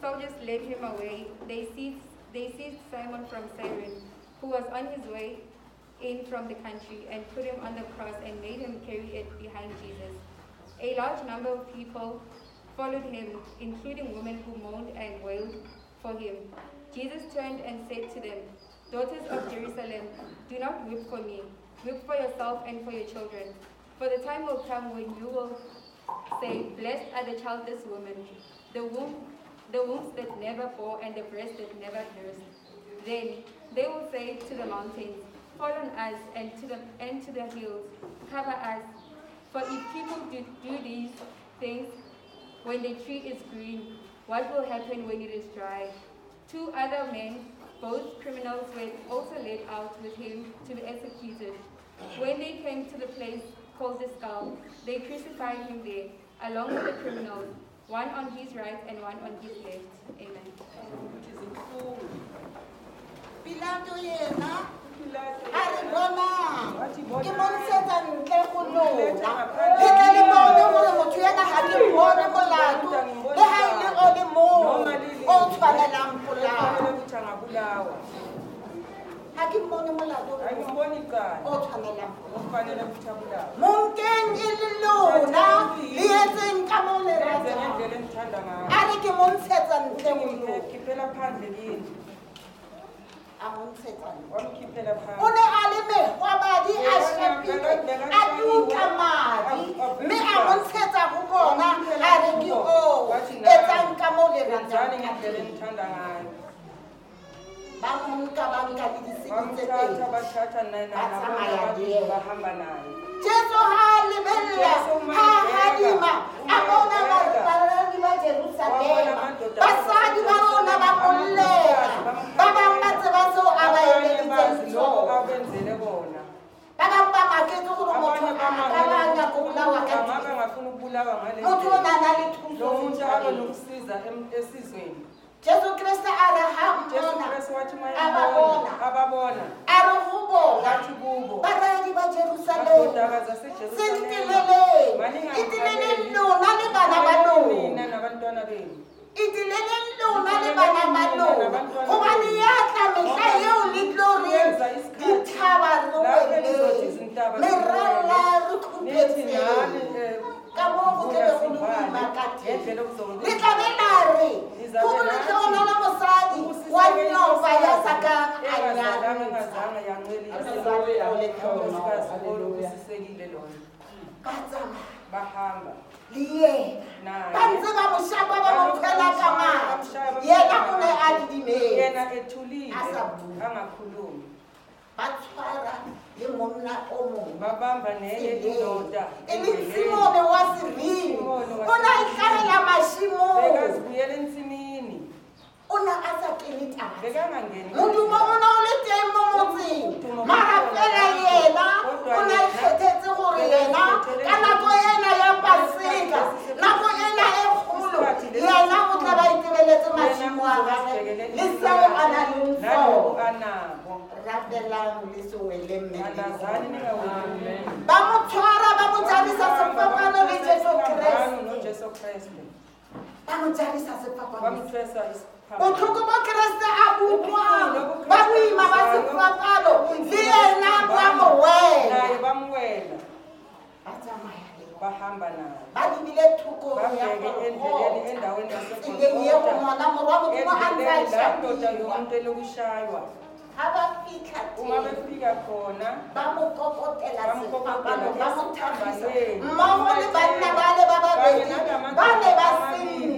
soldiers led him away. They seized, they seized Simon from Cyrene, who was on his way in from the country, and put him on the cross and made him carry it behind Jesus. A large number of people followed him, including women who moaned and wailed for him. Jesus turned and said to them, Daughters of Jerusalem, do not weep for me. Weep for yourself and for your children. For the time will come when you will say, Blessed are the childless women, the womb the wombs that never bore and the breast that never nursed. Then they will say to the mountains, Fall on us, and to the, and to the hills, cover us. For if people do, do these things when the tree is green, what will happen when it is dry? Two other men, both criminals, were also led out with him to be executed. When they came to the place called the skull, they crucified him there, along with the criminals one on his right and one on his left. Amen akimbone umlando ayimboni kani othanela ufanele ukuthabula munken ililona liyenze inkamole yenze ngendlela engithanda alime wabadi ashapile aduka mari me amonsetsa kukona ari ke o etsa inkamole yenze ba mo nka ba nka le disikitse tse pedi ba tsamaya le ye jesu ha lebelela ha hadima a bona ba ba jerusalema basadi ba rona ba kollela ba ba ba tse ba so aba ile le tsi no ba ba ba ba ke tso go motho ba ba ka ba ka go bula wa ka motho o na na le thuso lo motho a ba lokusiza esizweni Jesu Kriste ari Ababona. ababona ari go ba jerusalema daba zasejerusalema lona le bana ba lona mina lona le bana ba lona ya tla mehla yeo le dithaba merala re eh, ka go tlebe go le azange ngazange yancelisaikazikolokusisekile lona bahamba liye bantse ba moshaba ba mophela ka mana yena o ne a di dimeng yena ethulile a sa bua ba tshwara le monna o mong ba bamba ne ye di dota e le simo le wa sirini o na e tsarela mashimo e ka se buyele ntsimi ona a sa kene tamotho mogona o le teng mo motseng mara fela yena o ne kgethetse gore yena ka nako ena ya paseka nako ena e kgolo yena o tla ba itebeletse mašimo a gage le seo a na leng sona rapelang le sewele mme ba mo tshwara ba mo jarisa sefapano le jesu kreste ba mo jarisa sefapano botlhoko bo keresete a bo utlwang ba boima ba sefuafalo le ena ba mo wela ba tsamaya bahamba nayo balibile thukong endleleni endaweni yasengona morwa modimo andoda yomuntu elokushaywa abafika uma befika khona bamukokotela sefapalo bamuthabisa mmogo le banna bale ba babedi ba ne ba sina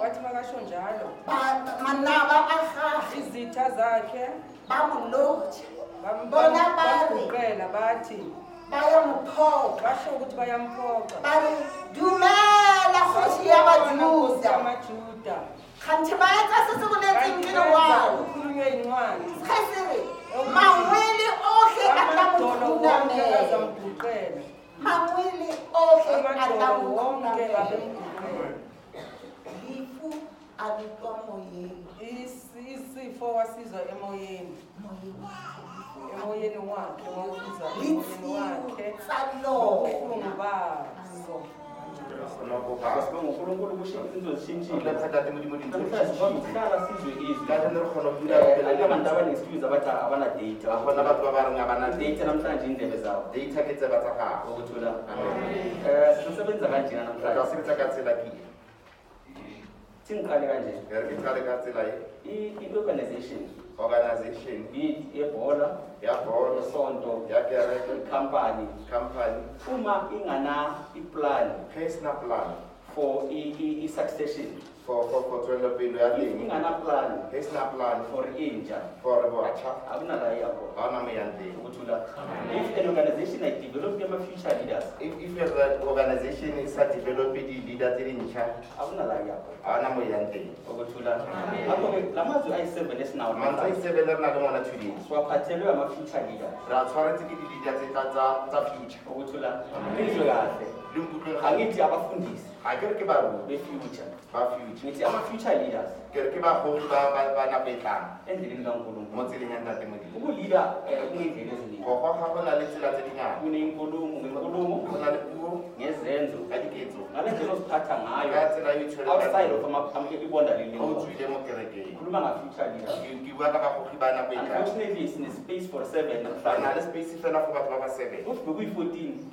wathi makasho njalo manaba izitha zakhe bamuqela bathi bayamphoxa basho ukuthi bayamphoxa dumela futhi yabadluzaamajuda kanti bayacasisikunezinkino wabo ukhulunywe yincwane mawili ohle adlamuzamguqela mawili ohle adlamuzamguqela lifu alitwa moyeni isifo wasizwa emoyeni emoyeni wakhe wakhesalobaso Thank you. singicale kanje ngicale kathi i-organization company company uma ingana case na plan for i-succession for for for to end up in early. If you have plan, this na plan for India. For what? Abu na la yako. How na mayandi? Kutula. If an organization is developing a future leaders. If if your organization is a developing the leaders in India. Abu na la yako. How na mayandi? Kutula. Abu na la mazu i seven this na. Mazu i seven na na kama na chudi. So a future leader. Ratswara tiki di leaders ita za za future. Kutula. Kutula. Lumbukunga. Angiti abafundisi. agarke ba gobe future ba future future leaders kere ke bagolo ba nako go eh, na le tsela tse dinyana mo kerekeng bua ka bagogi ba nako eunfortunately batho ba ba seven ufube kuyi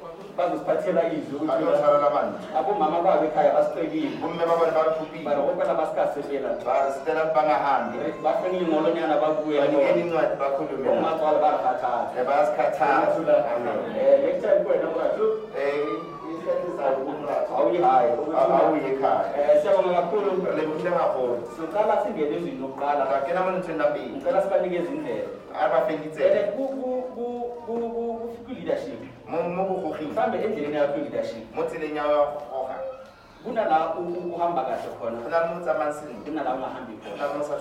bazosiphathela izabomama babo ekhaya basiqekilebaaokela basikasekelabahlengile ngolonyana babuyeumatwala barhathatha huye hai auye ekhaya siyabonga kakhulu lebuhle kakhulu socala singene ezwini lokuqala akena abanithembabili ngicela sibanikeze indlela abafenitsele ku-leadership mo bogoging mhlawumbe endleleni yakho leadership mo tseleng ya kunala uhamba kahle khona kuna mo tsamaya sentle ungahambi khona kuna mo sa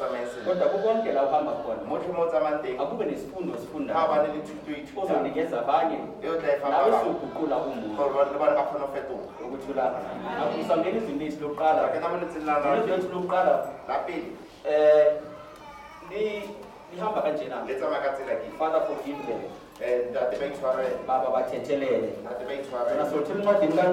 kodwa kukonke la uhamba khona motlhe mo o teng akube nesifundo osifunda ga bane le thuto ithuta ozonikeza abanye e nawe soguqula umuntu bane ba khona ufetoga ukuthulana akusambela izinto ezithi lokuqala izinto ezithi lokuqala lapeli eh, um lihamba kanjena le tsamaya ke father forgive them eh, ntate ba itshwarele baba bathethelele ntate ba itshwarele sona sothela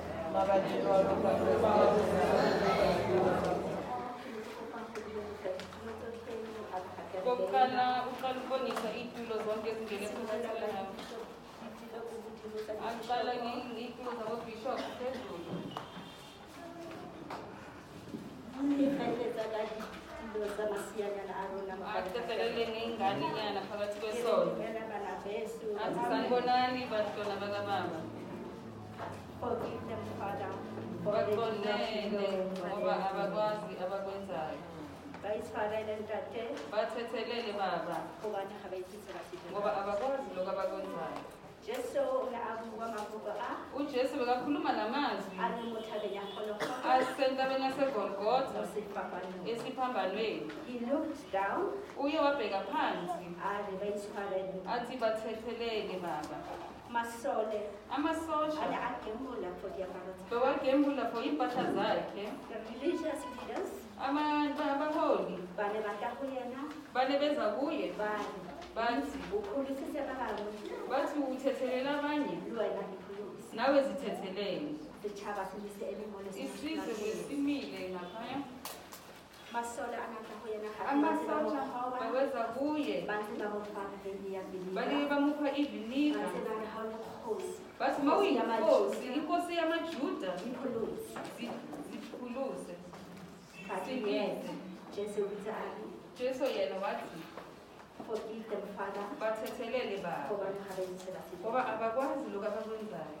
kokana uqaluboni saitulo zonke ezingeneaa aqala ngeyitulo zabobhishophu phezulu phakathi kwesono athi sanibonani bantwana bakababa forgive them, Father. Bakonene abakwazi abakwenzayo. Bayisifakele bathethelele baba ngoba abakwazi lokhu abakwenzayo. ujesu bekakhuluma la mazwi asentabeni yasegolgotha esiphambanweni uye wabheka phansi athi bathethelele baba masole amasosha ade agembula for their marathon bewagembula for impahla zakhe the religious leaders abaholi bane bata kuyena bane beza kuye bane bathi ukhulisise abanye bathi uthethelela abanye wena ngikhulise nawe zithethelele sitshaba simise elimole isizwe besimile ngaphaya masole angatla go yenaaweza buye balee ba mokgwa evenigabasmaoikosi ikosi ya majuda zipholose jesu yena wati bathethelele bagoba abakwazi lokabakwenzayo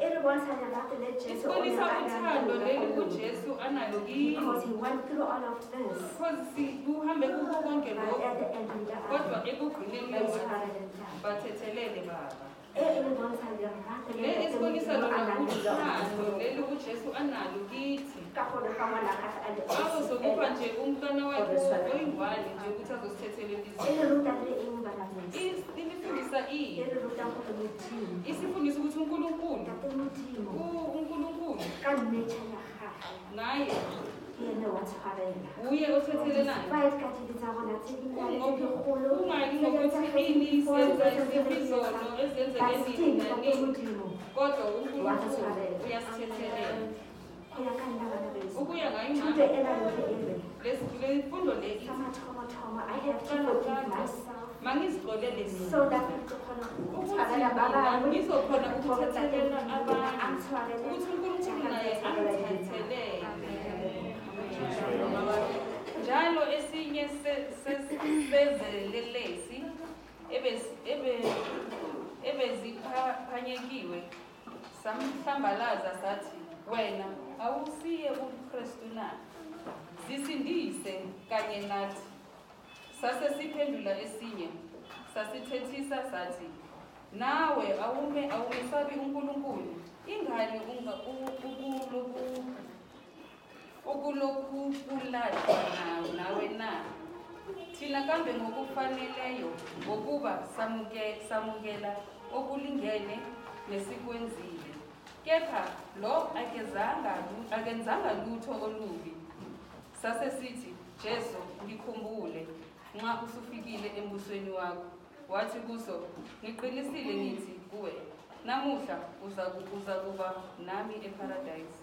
everyone sanyakatele jesu uthando leli kujesu anayo because he went through all of this because kuhambe kukho konke lokhu kodwa ekugcineni bathethelele baba le eh, esibonisa eh, lona uthando leli ujesu analo kithi awo zokupha nje umntwana wakhe oyingwane nje ukuthi azositheteleilifundisa ini isifundisa ukuthi unkulunkulu unkulunkulu naye uye othethelelanaungani ngokuthini senza izizono ezenzeke ezinaningi kodwa unkulunkulu uyasithethelelaukuya ngayolefundo mangizixolele ngizokhona ukuthethelela abantu ukuthi unkulunkulu naye angithethelela njalo esinye sezelelesi ebeziphanyekiwe samhlambalaza sathi wena awusiye uKristu na zisindise kanye nathi sase siphendula esinye sasithethisa sathi nawe awume awumesabi uNkulunkulu ingani unga ukulokhu okulokhu kuladwa nawo nawe na thina kambe ngokufaneleyo ngokuba samukela okulingene nesikwenzile kepha lo akenzanga lutho olubi sase sithi jesu ngikhumbule nxa usufikile embusweni wakho wathi kuso ngiqinisile ngithi kuwe namuhla uzakuba nami eparadise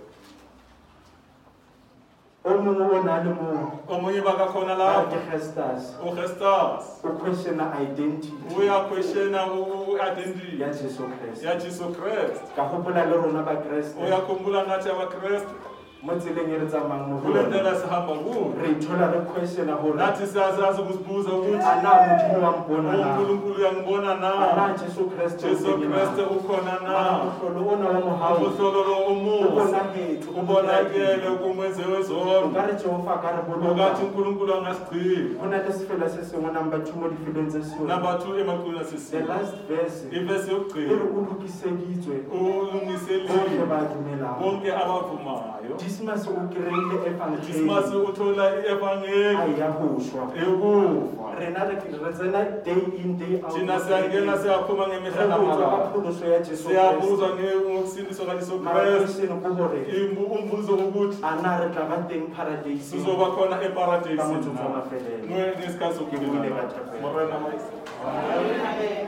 omunye ubonala umuntu omunye bakakhona lapho uChristus uChristus uquestiona identity uyaquestiona identity ya Jesu Christ ya Jesu Christ ka hopola le rona ba Christ uyakhumbula ngathi aba Christ mo tseleng e re re ithola re questiona modimo Jesu ona wa ka re number 2 mo difelong tse the last verse ngokrisimasi ukrele evangelikrisimasi uthola ievangeliayakushwa ekufa rena retsena day in day outthina siyangena siyaphuma ngemihla namaphuluso yajesusiyabuzwa ngokusindiswa kajesu kristu kubore umbuzo wokuthi anare taba teng paradise uzoba khona eparadisengesikhathi sokuilekaorenaa Amen.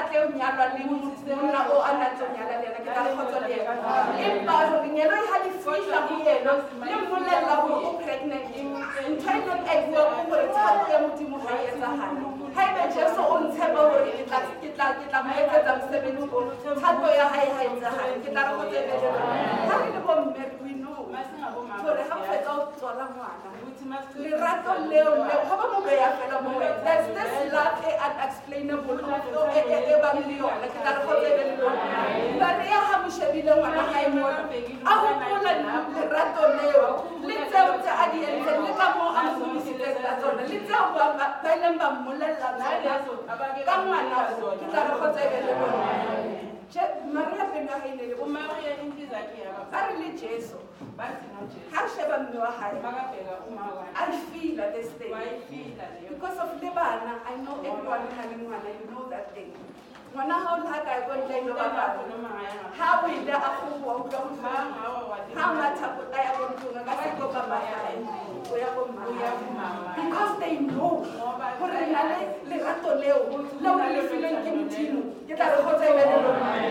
a tle o nyalwa le monna o a nantse o nyala le ena ke na le kgotso le ena empa lenyalo ha le fihla ho yena le mmolelela gore o pregnant ntho e leng ebuwa ko gore thabo ya modimo ga e etsagale ga ebe jeso o ntshepa gore ke tla mo etsetsa mosebetsi o thabo ya gae ga etsagale ke tla re go tsebelela ga re le bomme we know gore ga o fetsa o tswala ngwana lerato leo leo ba mo fela mo there's this love eh, eh, eh, e unexplainable e bang le ke ka go tsebe le lona maria ga mo shebile ngwana gae mona a gopola leo le tse a di entseng le ka moo a mo godisitseng ka tsone le tseo ba ileng ka ke tla go tsebe le maria pendagainele bomaaare le jesu gasheba mme wa gae i feel at this thing because of le bana i know everyone ga le ngwana you know that thing ngwana ga o le gakae ko ntle ino baaga oeda a gowa utlwa ga mathapota ya bontlonga ka seko ba magae o ya bomaa because they know gore na le lerato leo leo lefileng ke modimo ke tla re gotsee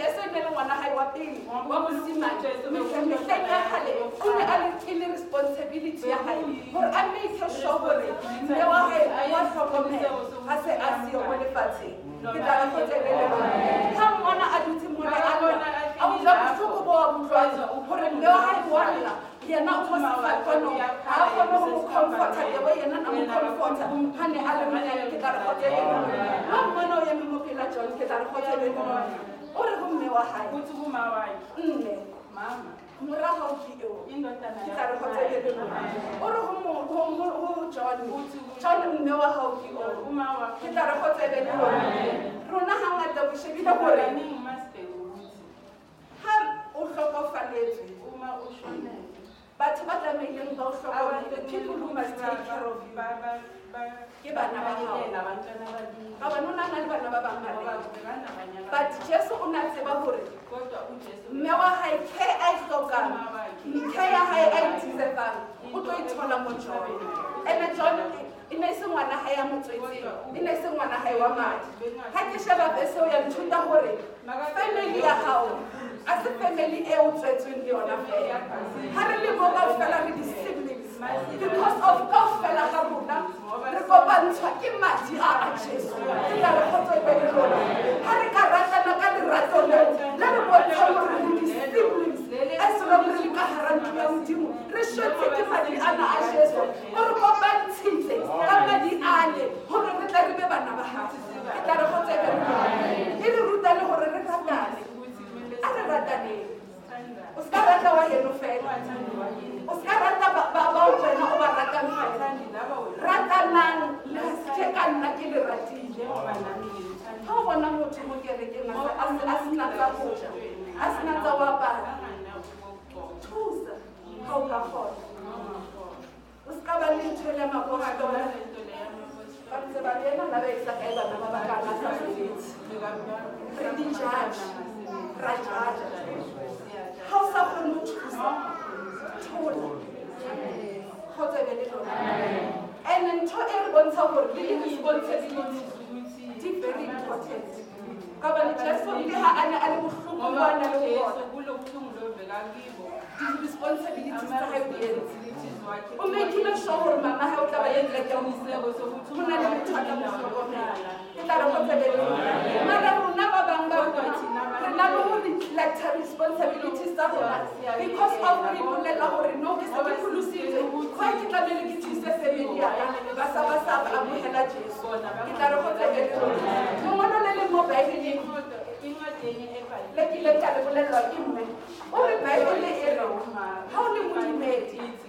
jesu e ne le ngwana gae wa pele wa mosimane ya gale o ne responsibility ya gae gore a make sure gore mme wa gae wa tlhokomela ga se a seo mo lefatsheng ke ga ngwana a dutse mole a lona a botlhoko bo wa gore mme wa gae wa lla yena o ga a kgone go yena ga ne a le ke tla re o eme mo jone ke tla re o re go mme wa gaenne morgaoreojohn mme wa gaui ke tla re go tsebele one rona ga ngata bosebile gore ga o tlhokofaletswe batho ba tlameileng ba o tlhokoeeoe ke bana ba ga bana ba le bana ba bang ba but jesu o na tseba gore mme wa gae ke a e tlokang ntlha ya gae a e tisetsang o tlo e thola mo jone ande john e-, e ne e se ngwana gae ya motswetseng e ne e se ngwana gae wa madi ga ke sheba beseo ya nthuta gore family ya gago a se family e o tswetsweng le yona fela ga re le mo ka fela re di because of kaofela ga rona re kopantshwa ke madi a a jesu ke na le kgotsopedi lona ga re na ratana ka lerato leo o re bontsha gore re di-siblings as long re le ka gara ntlo ya modimo re shwetse ke madi ana a jesu o re kopantshitse ka madi ale gore re tla re be bana ba gago ke tla re kgotsopedi lona e re ruta le gore re ratane a o seka rata wa eno fela o seka rata baobena o ba ratang ratanang leke ka nna ke le ratile ga o bona motho mo kerekena a sena tsa boja a sena tsa boapara thusa ga o ka kgona o seka ba le ntho le makoratona Ra judge, ra judge. kgotsebe le lona and ntho e re gore le responsibility di very important ka jason le ha a ne a le bohloko ba a nang le bona di-responsibilities tsa o mekile shore mama ga o tla ba ye ntle go na le tla re go tsebele mara rona ba bangwe ba re na le go reflecta tsa rona because of re bolela gore no ke se ke golositse fa ke tlamele ke thuse family yaka ba sa ba sa amogela jesu ke tla re go tsebele le mo le bolelelwa ke mme o re baebele e re ga o le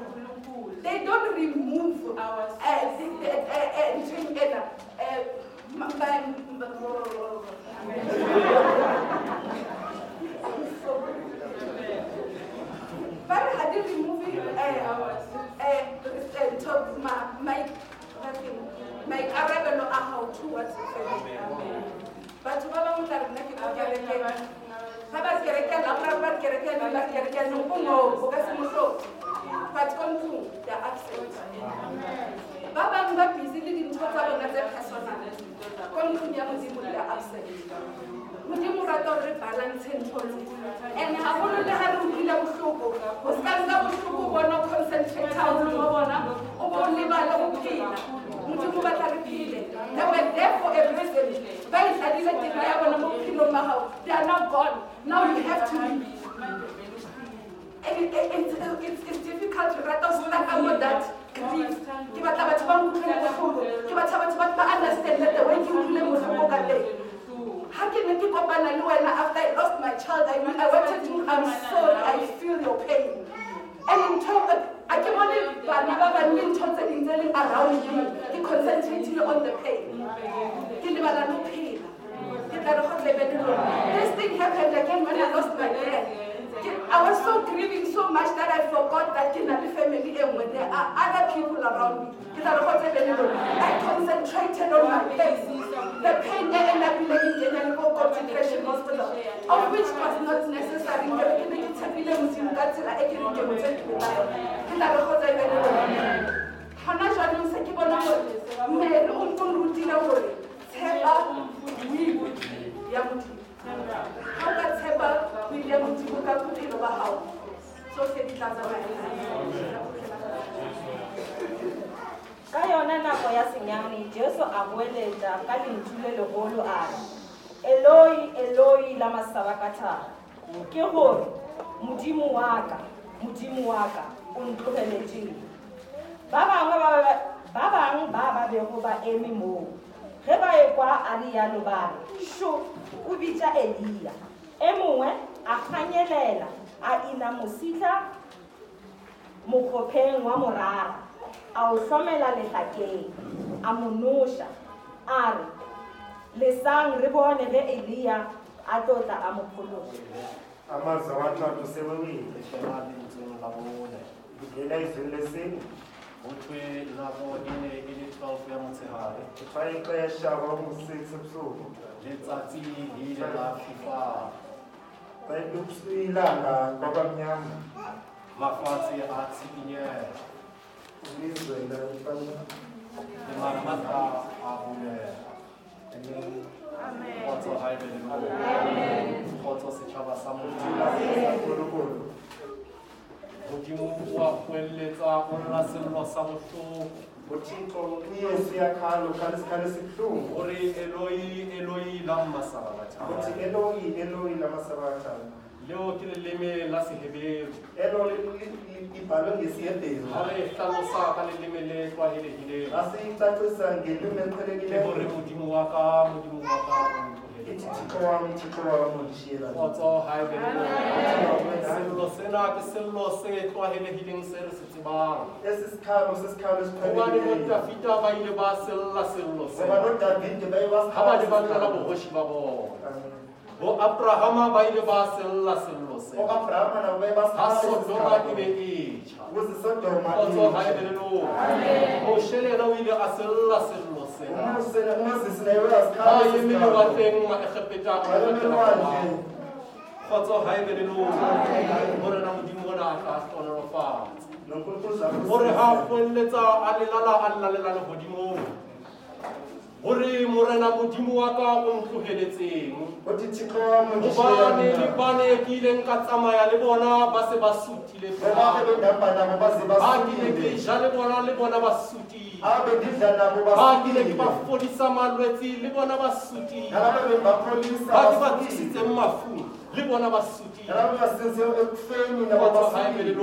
They don't remove our uh, uh, uh, drink and uh, but had you removing uh, eh, our, uh, uh, top, my, my, my Arab no ah, how to what's batho ba bangwe tla rena ke bokerekela ga ba kerekela go ra ba kerekela ba kerekela o ngoo o ka se motlotlo but konkungu the absent baba ba busy le dintho tsa bona tse personal konkungu ya modimo le the absent modimo rata gore re balance ntho and ha bona le ha re utlwile bohloko o ska nka bohloko bona concentrate ha o bona o bo le ba le go phila modimo ba tla re phile the way therefore a reason ba itlhadile e tiro ya bona mo philong ba gao they are now gone now you have to release it's, difficult to write down stuff that grief. Ke batla batho ba nkutlwele botlhoko, ke batla batho ba ba understand the way ke gonna ka How can we keep up kopana le wena after I lost my child, I, I to, I'm sorry, I feel your pain. And in uh, terms I can only bana ba ba nne ntho tse ding tse around you, ke concentrating on the pain. Ke lebala le phela. Ke tla re go tlebe This thing happened again when I lost my dad. I was so grieving so much that I forgot that in Kinali family and when there are other people around me. I concentrated on my face. The pain I ended up in the Indian concentration hospital, of which was not necessary. The gona jaanong se ke bona gore mmele o ntse o nrutile gore tshepa webo ya modimo ga o ka tshepa boile modimo ka bophelo ba gago tsotlhe di tla tsamaea ka yona nako ya senyane jesu a boeletsa ka lentswe le legolo a re eloi eloi la masabakathara ke gore modimo wa ka modimo wa ka o ntlogeletseng ba bangwe ba bang ba ba bego ba eme moo ge ba ye kwa a le yalo ba re sho o bitsa elia e mongwe a kganyelela a ina mositla mokgopheng wa morara a o tlhomela letlakeng a monoša a re lesang re bone ge elia a tlotla a mophološa amazwi amathathu sebewile shema lentsweni labone ngena izwini e lesine butwe nabo ine ine 12 ya motshegare fa ixesha kwakungu-6 ebusuku letsatsi ile la fifa ilanga kwabamnyama mafatshe a tshikinyega ilizwe laaa lemarmata a bulega kgotso ga ebele kgotso setšhaba sa modimo Modimo o a goeletsa o nna sello sa botlhoko uThixo uyesiya khalo khalisikhala esibuhlungu o re eloi eloi lamma sababatha uthi eloi eloi lama sabatha leo ke leleme la seheberu elo libhalwe ngesiheberu ga re tlhalosa ka leleme le tlwaelegileng ga se icacisa ngeleme eqhelekilego re modimo wa ka modimo wa ka What's all high sena abrahama ba ile ba selola sello sega sodoma e be etšha o ile a selola sello i wa teng maegepetakgotsogaibe le lona gore na modimo gona a tla se nolofatsa gore ga goeletsa a lelala a llalela legodimong gore morena modimo wa ka o ntlogeletsengobane le bane ke ileng ka tsamaya le bona ba se ba sutileakeleke ja le bona le bona ba sutileakele ke ba fodisa malwetse le bona ba sutileake ba tlisitseng mafuna libona basisutile ekufeni nababahamele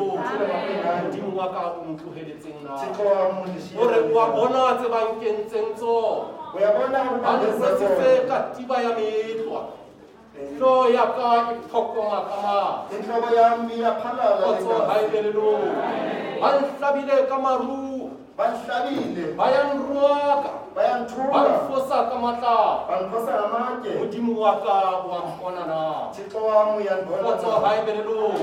bona tse katiba ya tlo ya ka ka banhlabile bayanrwaka banfosaka matlapa modimo wa ka wa mpona nakgotso gaebelelong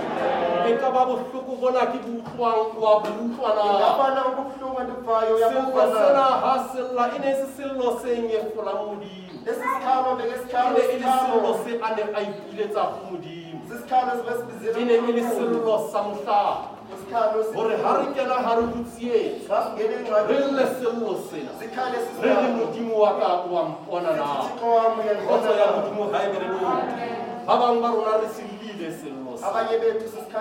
e ka ba bohloko bona ke boutlwang wa boutlwanasefo sena ga sella e ne se sello se nyefolang modimo ene e le sello se a ne a ipiletsa go modimo e ne e le sello sa motlapa gore ga re kena ga re botsietsa lle sello sena le modimo wa ka wa mpona na ya modimo ga ba bangwe ba rona re sellile sello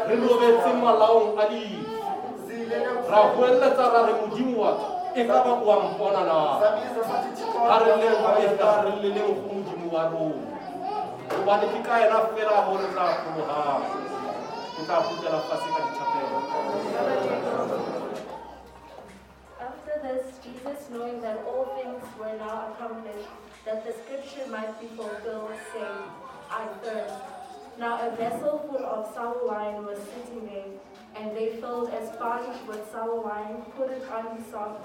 re lobetse malaong a leifo ra goeletsa ra re modimo wa ka e ka ba wa mpona na re leka re leleng go modimo wa rona gobane ke ka ena fela gore tla kgologang ke tla kgutlelafatshe ka knowing that all things were now accomplished, that the scripture might be fulfilled, saying, I thirst. Now a vessel full of sour wine was sitting there, and they filled a sponge with sour wine, put it on his soft.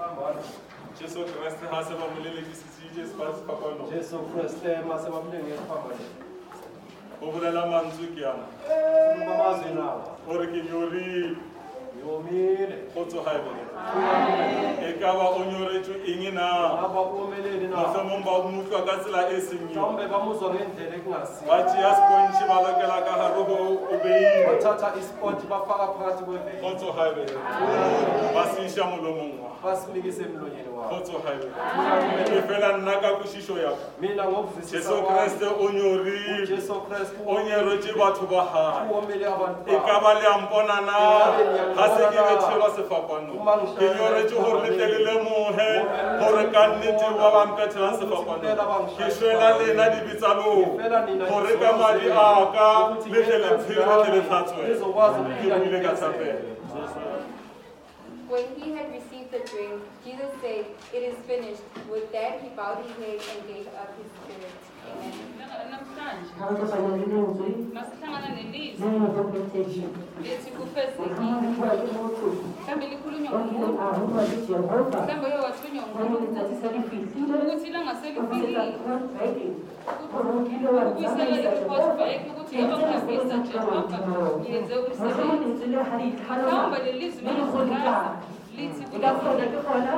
Jesu Kriste e ka ba o nyoretswe eng namotlhomong ba motlwa ka tsela e senyba tea sponse ba lokela ka gare go obeinba seša molomong wae fela nna ka kosišo yajesu kreste o nyori o nyerwetse batho ba gae e ka ba leampona na ga se ke betshelwa sefapanong When he had received the drink, Jesus said, It is finished. With that, he bowed his head and gave up his spirit. Amen. Harata sana nini nzuri? Masikamana nini? Nini nzuri? Yesi kufesi. Kama mungu alimutu. Kama ilikulu nyongu. Ah, mungu alimutu Yehova. Kama yeye watu nyongu. Mungu tati selfie. Mungu tila nga s e l i e u k i s e l iposta yake ukuthi yaba kabisa nje hapa. Yenze usebenzi. Kama nzuri hadithi. Kama balilizwe. Lithi kulafuna kukhona.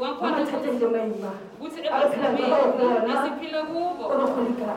Wakho nje nje mayima. Ukuthi ebasimeni asiphile kubo. Ukukhulika.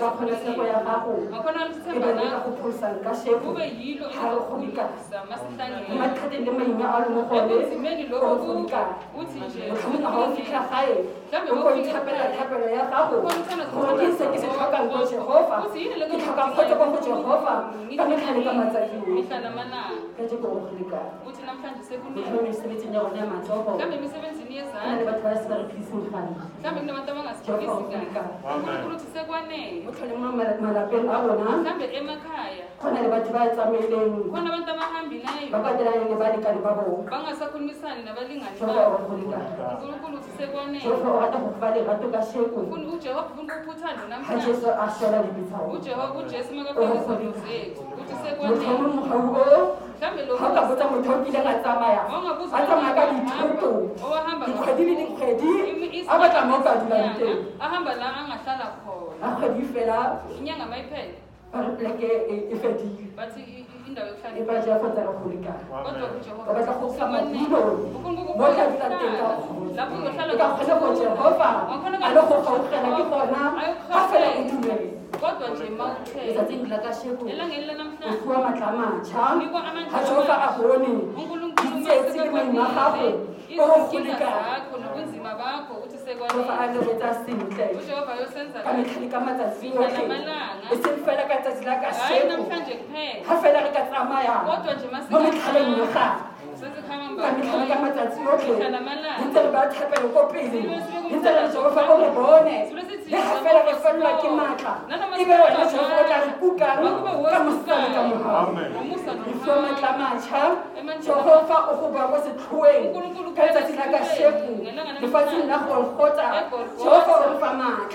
ka kgonesego ya gago e baeka go phosa ka shego e ga re kgonka mathateng le maime a leng gore o kgonka motlhomongwa ga o fitlha gae o ko ithapela thapelo ya gago gore ke se ke se tlhokang go jehova ke tlhoka kgotsa kwa go jehova ka metlhale ka matsadi ka jeko go kgonka mo mesebetsing ya rona ya matsogo e le batho ba se ba re phisang gane jehova go kgonka malapeng a bonakgona le batho ba tsamaelengba batelaele balekane ba bonerata go ba lerato ka sekojesu a sela lebitsaoo hakavuta mothauki ile ga tsamaya a tsamaya ka dithoto dikgwedi le dikgwedi a batla mo ka dulang teng kgwedi fela are e fedile e ba jafotsa le go lekana batla go sama dilong mo o dulang teng ka kgotsa ka kgona go jehova a le go gaogela ke gona ga fela o dumele kodwa nje mauthezathi ngidla kashekuufuwa matla amatsha gajehova abone ditsesilemanimagago orogolekaoa a lebotsa sentle ka metlhale ka matsatsi otlhe e seng fela ka tsatsi la kasheko ga fela re ka tsamayang mo metlhaleng ya gage bakeka matsatsi otlhe ntse re ba thapele ko pele ntse re jehofa o re bone le gafela re felelwa ke maatla ebe wena jehofa o tla re kukang ka mosana ka morago ifa matla matšha jehofa o go boa kwa setlhoeng ka letsatsi la ka shepo lefatsheng la golgota jehofa o re fa maatla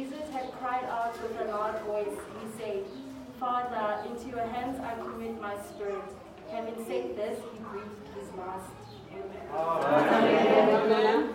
Jesus had cried out with a loud voice, he said, Father, into your hands I commit my spirit. Having said this, he breathed his last. Amen. Amen.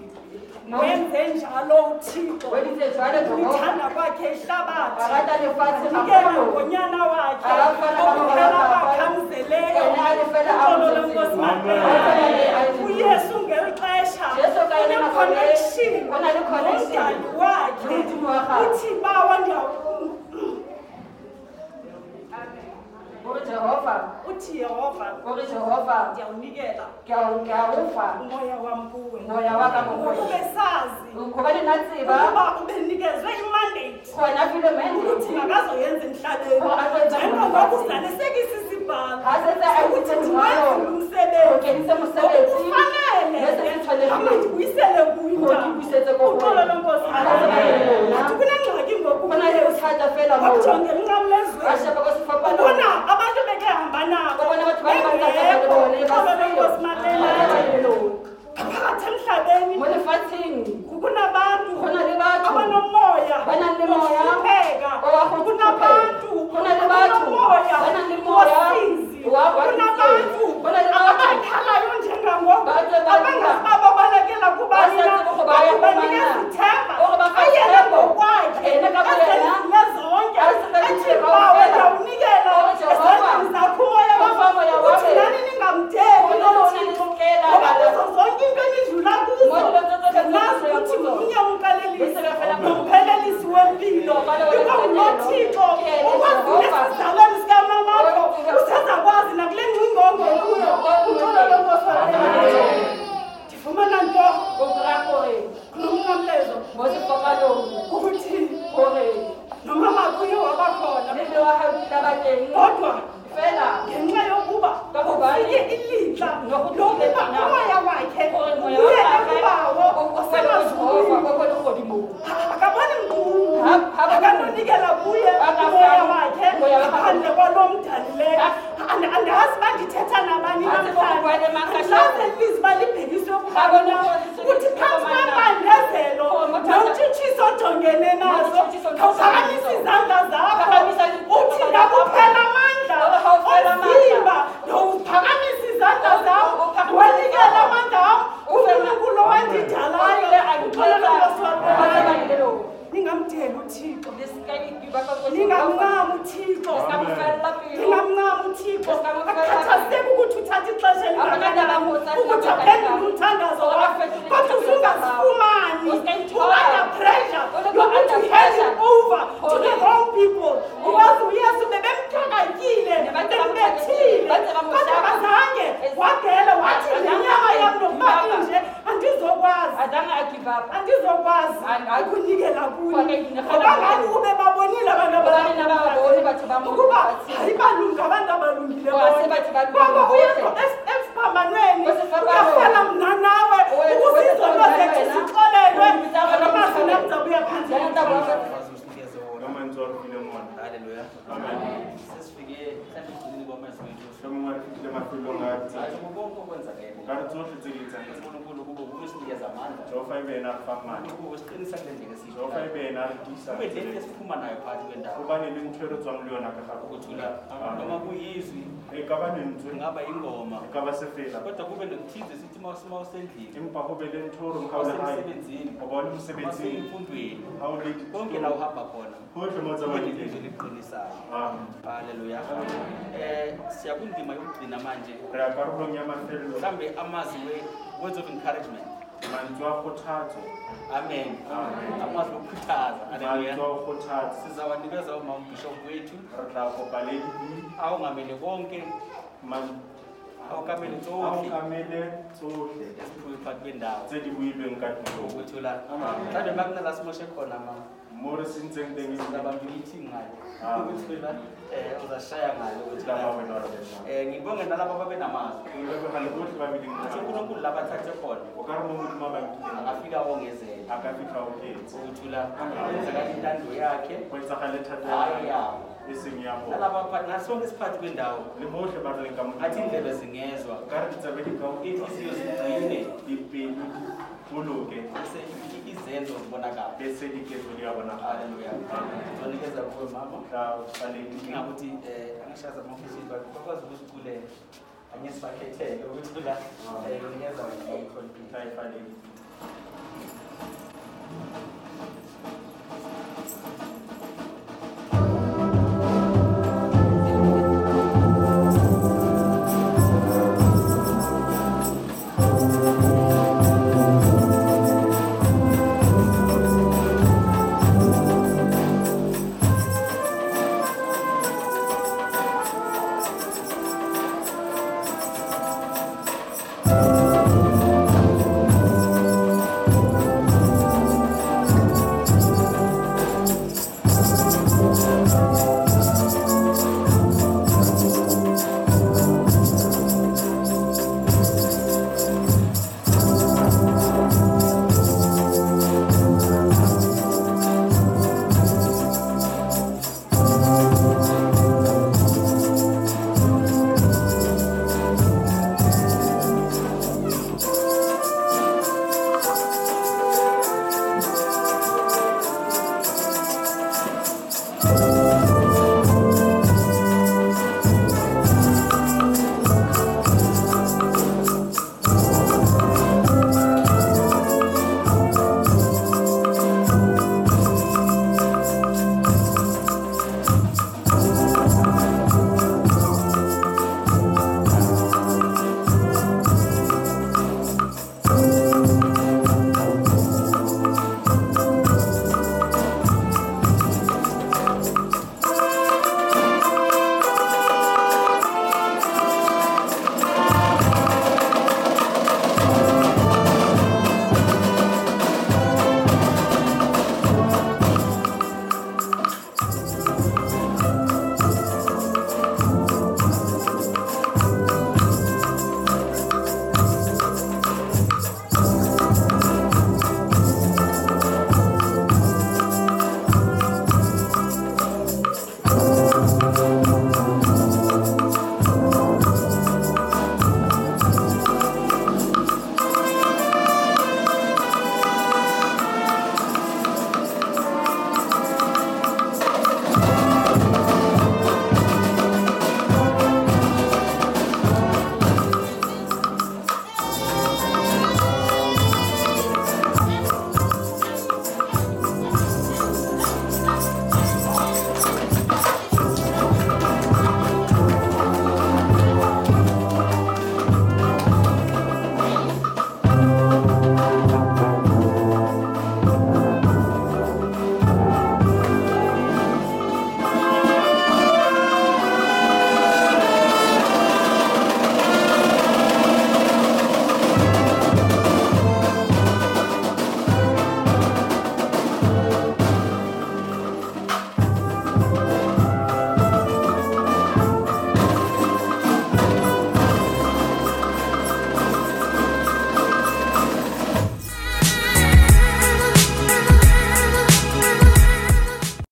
wenze njalo uthixouthanda kwakhe ihlabathiikengangonyana wakhe okuphela wakhamzeleyo ixolo lenkosi uyesu ngexesha unekonnection nomdali wakhe uthi bawa jehova uthi yehova uri jehova ndiyawunikela ndiyawufa umoya wam kuwe moya wakamoube sazi ngoba ndinatsiba uba ubenikezwe imandate khona filemendeuthi ngakazoyenza emhlabeni njengongokuzalisekisi ibhangaukuthi ndimaulumsebenzi ngokufanelendibuyisele kuntauxolo lonkosiathi kunengxaki ngokuakujongela incam lezweona abantu bekehamba nabo xolo lonkosi malelayo phakathi emhlabeni molefatheni kukunabantu abanomoya kunabantuabakhalayo njengangoko abangababalekela kubanina banikezithemba ayele ngokwakhe aeziye zonke ethibawe zawunikela esandleni zakhumoya wamuthi nani ningamdeli ngoba kuzo zonke umkenizu lakuzo lazi ukuthi nguye umkalelisi nomphelelisi wempilo yikho ngulothixo ukwazile oh, esidalweni sikamakho usezakwazi andizokwazi akunikela kuyoangani ube babonile abantuukuba ayibalunga abantu abalungile kodwa uyeo esiphambanweni uyafala mna nawe ukuze izonto zethu zixolelwe amazinamzabuya phandle haleluya sesifike sandekunini kwamazwi ethu sikamungathile mafilo ngathi athi ngokonke kwenza ngene ngathi zonke zikitha ngesikolo kubo kube sinikeza amandla Jehova ibena afamani kubo kusiqinisa kule ndlela sisho Jehova ibena ngisa kube lethe sifuma nayo phakathi kwendawo kubane nemthwelo tswa ngulona kaqha ukuthula noma kuyizwi ekaba nemthwe ngaba ingoma ekaba sefela kodwa kube nokuthize sithi mawusima usendlini emba kube le nthoro ngkhawule hayi obona umsebenzi emfundweni how late konke la uhamba khona kodwa mazabalile ngisayo haleluya eh siyakunzima yokugcina manje rakarulong yamahlelo words of encouragement manzwi akhuthazo amen amazwi okukhuthaza manzwi sizawanikeza umabishop wethu awungamele konke awukamele tsotlheawukamele tsotlhe esiphume phakathi kwendawo tse di builweng ka tulong mhlambe makunela simoshe khona mama more since then is laba meeting ngayo ah. ukuthi wena eh uzashaya ngayo ukuthi lawa wena eh ngibonge nalabo babe namazi eh, ngibonge ngalokuthi ba meeting ngayo uNkulunkulu laba thathe khona ukhala noma umuntu mama ngithi akafika wongezela akafika wongezela ukuthula ngenza kanti intando yakhe kwenza khale thathe hayi ya isimyabonalabanasonke isiphathi kwendawo limuhle bantu athi indlebe zingezwa kari ngitsabeli kawu ithi isiyo zigcine dipeni kuluke matendo mbonaka besenikezoli yabona haleluya sonikeza kuwe mama ingakuthi um eh, angishaza makusizwa kwakwazi ukuthi kule angisibaketheke ukuthi la unikeza ah. eh,